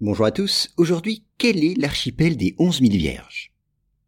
Bonjour à tous, aujourd'hui quel est l'archipel des onze mille vierges?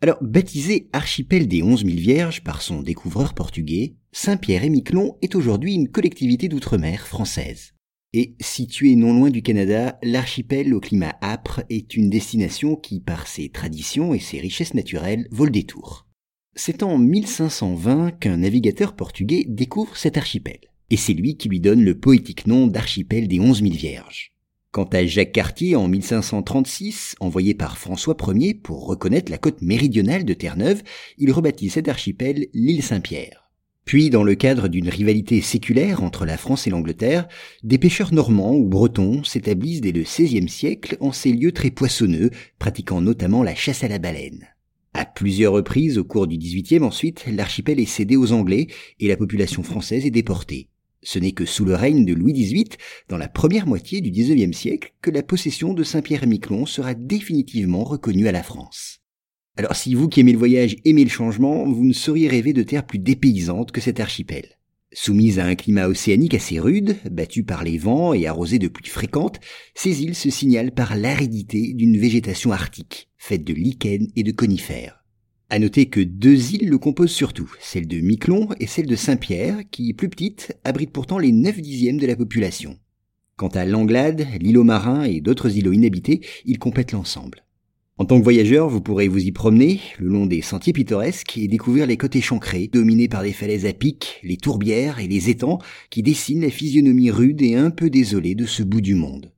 Alors baptisé archipel des onze mille vierges par son découvreur portugais, Saint-Pierre et Miquelon est aujourd'hui une collectivité d'outre-mer française. Et situé non loin du Canada, l'archipel au climat âpre est une destination qui, par ses traditions et ses richesses naturelles, vaut le détour. C'est en 1520 qu'un navigateur portugais découvre cet archipel, et c'est lui qui lui donne le poétique nom d'archipel des onze mille vierges. Quant à Jacques Cartier en 1536, envoyé par François Ier pour reconnaître la côte méridionale de Terre-Neuve, il rebaptise cet archipel l'île Saint-Pierre. Puis, dans le cadre d'une rivalité séculaire entre la France et l'Angleterre, des pêcheurs normands ou bretons s'établissent dès le XVIe siècle en ces lieux très poissonneux, pratiquant notamment la chasse à la baleine. À plusieurs reprises au cours du XVIIIe ensuite, l'archipel est cédé aux Anglais et la population française est déportée. Ce n'est que sous le règne de Louis XVIII, dans la première moitié du XIXe siècle, que la possession de Saint-Pierre-et-Miquelon sera définitivement reconnue à la France. Alors si vous qui aimez le voyage aimez le changement, vous ne sauriez rêver de terre plus dépaysante que cet archipel. Soumise à un climat océanique assez rude, battu par les vents et arrosée de pluies fréquentes, ces îles se signalent par l'aridité d'une végétation arctique, faite de lichens et de conifères. À noter que deux îles le composent surtout, celle de Miquelon et celle de Saint-Pierre, qui, plus petite, abrite pourtant les 9 dixièmes de la population. Quant à l'Anglade, l'îlot marin et d'autres îlots inhabités, ils complètent l'ensemble. En tant que voyageur, vous pourrez vous y promener le long des sentiers pittoresques et découvrir les côtés échancrés, dominés par des falaises à pic, les tourbières et les étangs qui dessinent la physionomie rude et un peu désolée de ce bout du monde.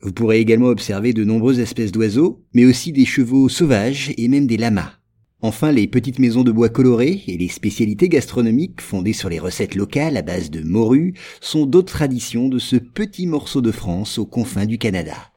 Vous pourrez également observer de nombreuses espèces d'oiseaux, mais aussi des chevaux sauvages et même des lamas. Enfin, les petites maisons de bois colorées et les spécialités gastronomiques fondées sur les recettes locales à base de morue sont d'autres traditions de ce petit morceau de France aux confins du Canada.